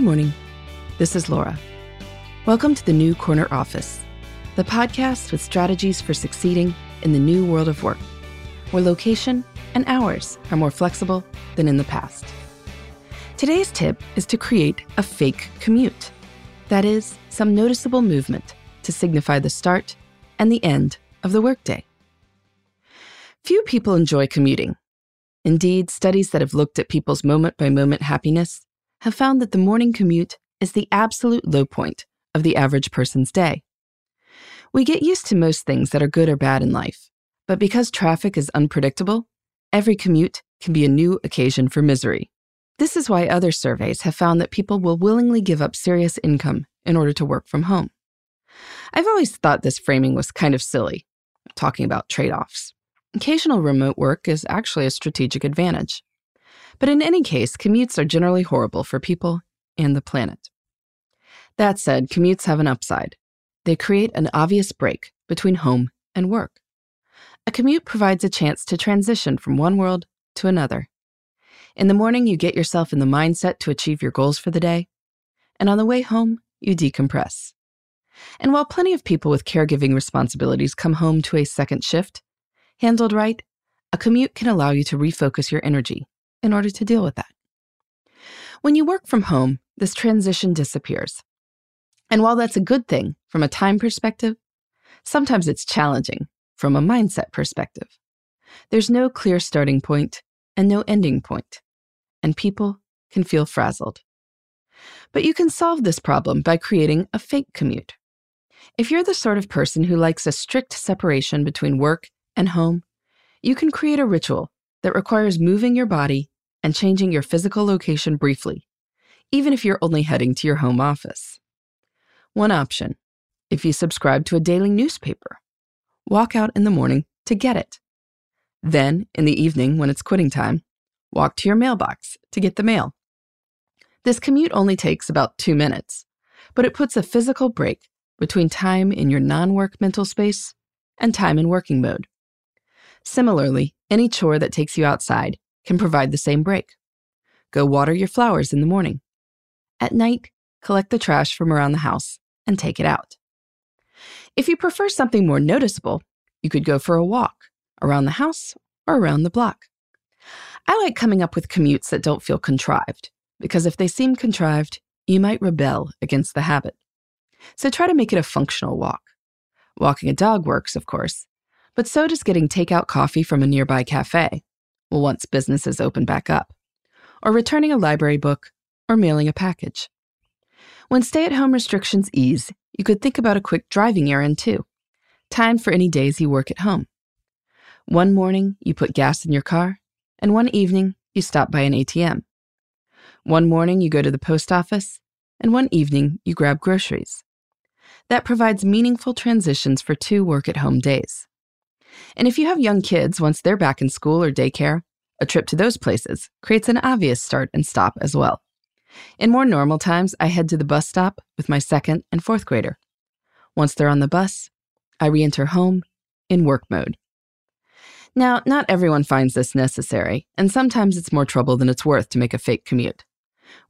Good morning. This is Laura. Welcome to the New Corner Office, the podcast with strategies for succeeding in the new world of work, where location and hours are more flexible than in the past. Today's tip is to create a fake commute. That is, some noticeable movement to signify the start and the end of the workday. Few people enjoy commuting. Indeed, studies that have looked at people's moment by moment happiness have found that the morning commute is the absolute low point of the average person's day. We get used to most things that are good or bad in life, but because traffic is unpredictable, every commute can be a new occasion for misery. This is why other surveys have found that people will willingly give up serious income in order to work from home. I've always thought this framing was kind of silly, talking about trade offs. Occasional remote work is actually a strategic advantage. But in any case, commutes are generally horrible for people and the planet. That said, commutes have an upside. They create an obvious break between home and work. A commute provides a chance to transition from one world to another. In the morning, you get yourself in the mindset to achieve your goals for the day, and on the way home, you decompress. And while plenty of people with caregiving responsibilities come home to a second shift, handled right, a commute can allow you to refocus your energy in order to deal with that. When you work from home, this transition disappears. And while that's a good thing from a time perspective, sometimes it's challenging from a mindset perspective. There's no clear starting point and no ending point, and people can feel frazzled. But you can solve this problem by creating a fake commute. If you're the sort of person who likes a strict separation between work and home, you can create a ritual that requires moving your body and changing your physical location briefly, even if you're only heading to your home office. One option if you subscribe to a daily newspaper, walk out in the morning to get it. Then, in the evening when it's quitting time, walk to your mailbox to get the mail. This commute only takes about two minutes, but it puts a physical break between time in your non work mental space and time in working mode. Similarly, any chore that takes you outside can provide the same break. Go water your flowers in the morning. At night, collect the trash from around the house and take it out. If you prefer something more noticeable, you could go for a walk around the house or around the block. I like coming up with commutes that don't feel contrived, because if they seem contrived, you might rebel against the habit. So try to make it a functional walk. Walking a dog works, of course, But so does getting takeout coffee from a nearby cafe, once businesses open back up, or returning a library book, or mailing a package. When stay at home restrictions ease, you could think about a quick driving errand too. Time for any days you work at home. One morning, you put gas in your car, and one evening, you stop by an ATM. One morning, you go to the post office, and one evening, you grab groceries. That provides meaningful transitions for two work at home days. And if you have young kids once they're back in school or daycare, a trip to those places creates an obvious start and stop as well. In more normal times, I head to the bus stop with my second and fourth grader. Once they're on the bus, I re enter home in work mode. Now, not everyone finds this necessary, and sometimes it's more trouble than it's worth to make a fake commute.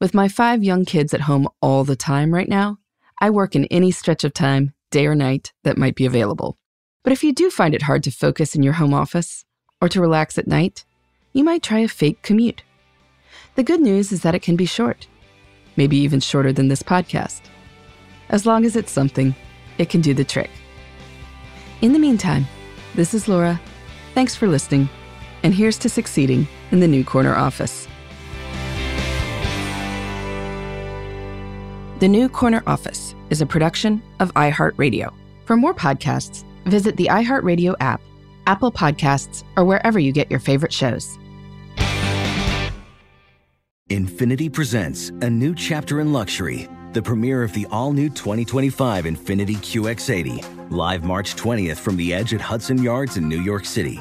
With my five young kids at home all the time right now, I work in any stretch of time, day or night, that might be available. But if you do find it hard to focus in your home office or to relax at night, you might try a fake commute. The good news is that it can be short, maybe even shorter than this podcast. As long as it's something, it can do the trick. In the meantime, this is Laura. Thanks for listening, and here's to succeeding in the new corner office. The New Corner Office is a production of iHeartRadio. For more podcasts, visit the iHeartRadio app, Apple Podcasts, or wherever you get your favorite shows. Infiniti presents a new chapter in luxury, the premiere of the all new 2025 Infiniti QX80, live March 20th from the edge at Hudson Yards in New York City,